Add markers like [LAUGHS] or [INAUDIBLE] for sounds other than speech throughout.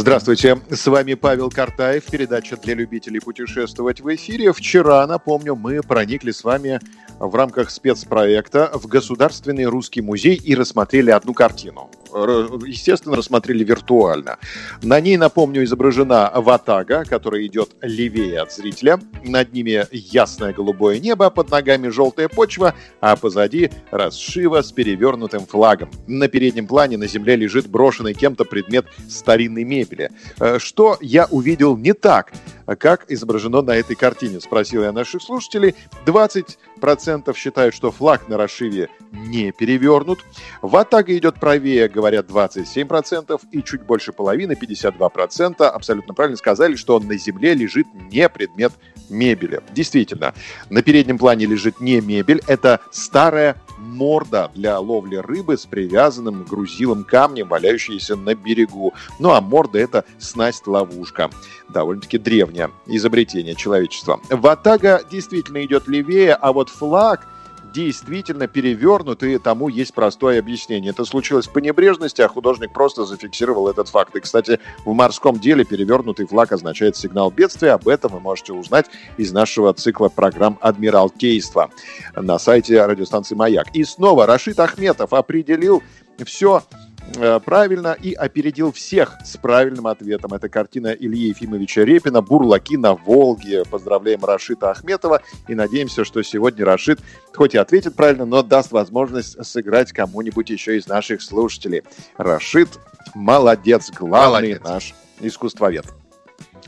Здравствуйте, с вами Павел Картаев, передача для любителей путешествовать в эфире. Вчера, напомню, мы проникли с вами в рамках спецпроекта в Государственный русский музей и рассмотрели одну картину. Естественно, рассмотрели виртуально. На ней, напомню, изображена ватага, которая идет левее от зрителя. Над ними ясное голубое небо, под ногами желтая почва, а позади расшива с перевернутым флагом. На переднем плане на земле лежит брошенный кем-то предмет старинной мебели. Э, что я увидел не так? А как изображено на этой картине, спросил я наших слушателей. 20% считают, что флаг на расшиве не перевернут. Ватага идет правее, говорят 27%, и чуть больше половины, 52%, абсолютно правильно сказали, что на земле лежит не предмет мебели. Действительно, на переднем плане лежит не мебель, это старая морда для ловли рыбы с привязанным грузилом камнем, валяющейся на берегу. Ну а морда — это снасть-ловушка. Довольно-таки древнее изобретение человечества. Ватага действительно идет левее, а вот флаг — действительно перевернут, и тому есть простое объяснение. Это случилось по небрежности, а художник просто зафиксировал этот факт. И, кстати, в морском деле перевернутый флаг означает сигнал бедствия. Об этом вы можете узнать из нашего цикла программ «Адмиралтейство» на сайте радиостанции «Маяк». И снова Рашид Ахметов определил все правильно и опередил всех с правильным ответом. Это картина Ильи Ефимовича Репина «Бурлаки на Волге». Поздравляем Рашита Ахметова и надеемся, что сегодня Рашид хоть и ответит правильно, но даст возможность сыграть кому-нибудь еще из наших слушателей. Рашид молодец, главный молодец. наш искусствовед.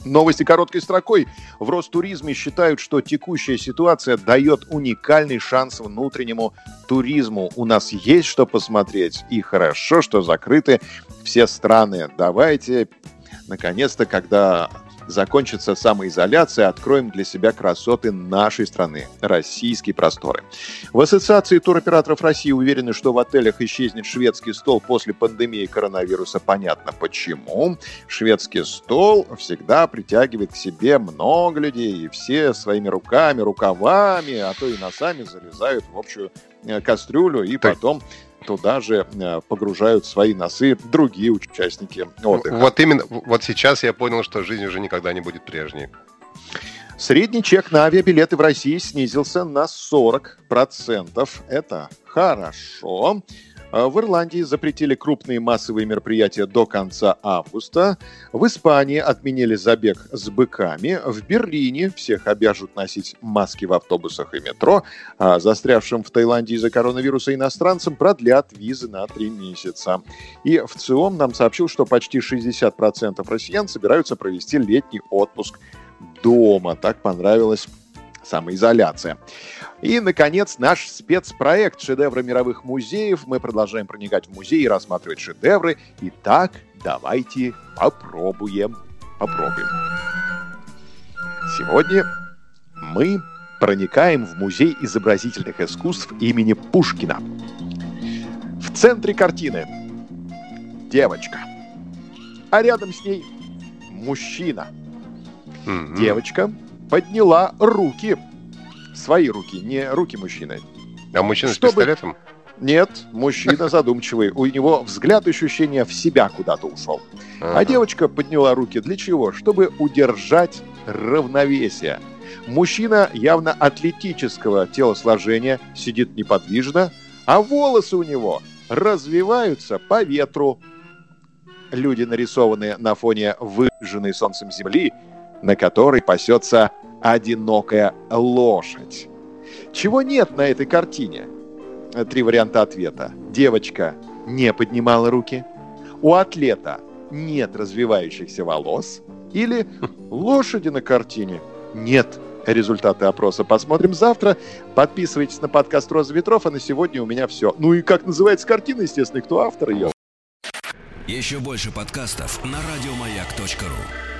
Новости короткой строкой. В Ростуризме считают, что текущая ситуация дает уникальный шанс внутреннему туризму. У нас есть что посмотреть. И хорошо, что закрыты все страны. Давайте, наконец-то, когда закончится самоизоляция, откроем для себя красоты нашей страны, российские просторы. В Ассоциации туроператоров России уверены, что в отелях исчезнет шведский стол после пандемии коронавируса. Понятно почему. Шведский стол всегда притягивает к себе много людей, и все своими руками, рукавами, а то и носами залезают в общую э, кастрюлю и потом туда же э, погружают свои носы другие участники отдыха. Вот именно, вот сейчас я понял, что жизнь уже никогда не будет прежней. Средний чек на авиабилеты в России снизился на 40%. Это хорошо. А в Ирландии запретили крупные массовые мероприятия до конца августа. В Испании отменили забег с быками. В Берлине всех обяжут носить маски в автобусах и метро. А застрявшим в Таиланде из-за коронавируса иностранцам продлят визы на три месяца. И в ЦИОМ нам сообщил, что почти 60% россиян собираются провести летний отпуск дома. Так понравилось самоизоляция. И, наконец, наш спецпроект «Шедевры мировых музеев». Мы продолжаем проникать в музей и рассматривать шедевры. Итак, давайте попробуем. Попробуем. Сегодня мы проникаем в Музей изобразительных искусств имени Пушкина. В центре картины девочка, а рядом с ней мужчина. Mm-hmm. Девочка подняла руки. Свои руки, не руки мужчины. А мужчина Чтобы... с пистолетом? Нет, мужчина [LAUGHS] задумчивый. У него взгляд ощущения в себя куда-то ушел. А девочка подняла руки для чего? Чтобы удержать равновесие. Мужчина явно атлетического телосложения сидит неподвижно, а волосы у него развиваются по ветру. Люди нарисованы на фоне выжженной солнцем земли, на которой пасется одинокая лошадь. Чего нет на этой картине? Три варианта ответа. Девочка не поднимала руки. У атлета нет развивающихся волос. Или лошади на картине нет. Результаты опроса посмотрим завтра. Подписывайтесь на подкаст «Роза ветров», а на сегодня у меня все. Ну и как называется картина, естественно, кто автор ее. Еще больше подкастов на радиомаяк.ру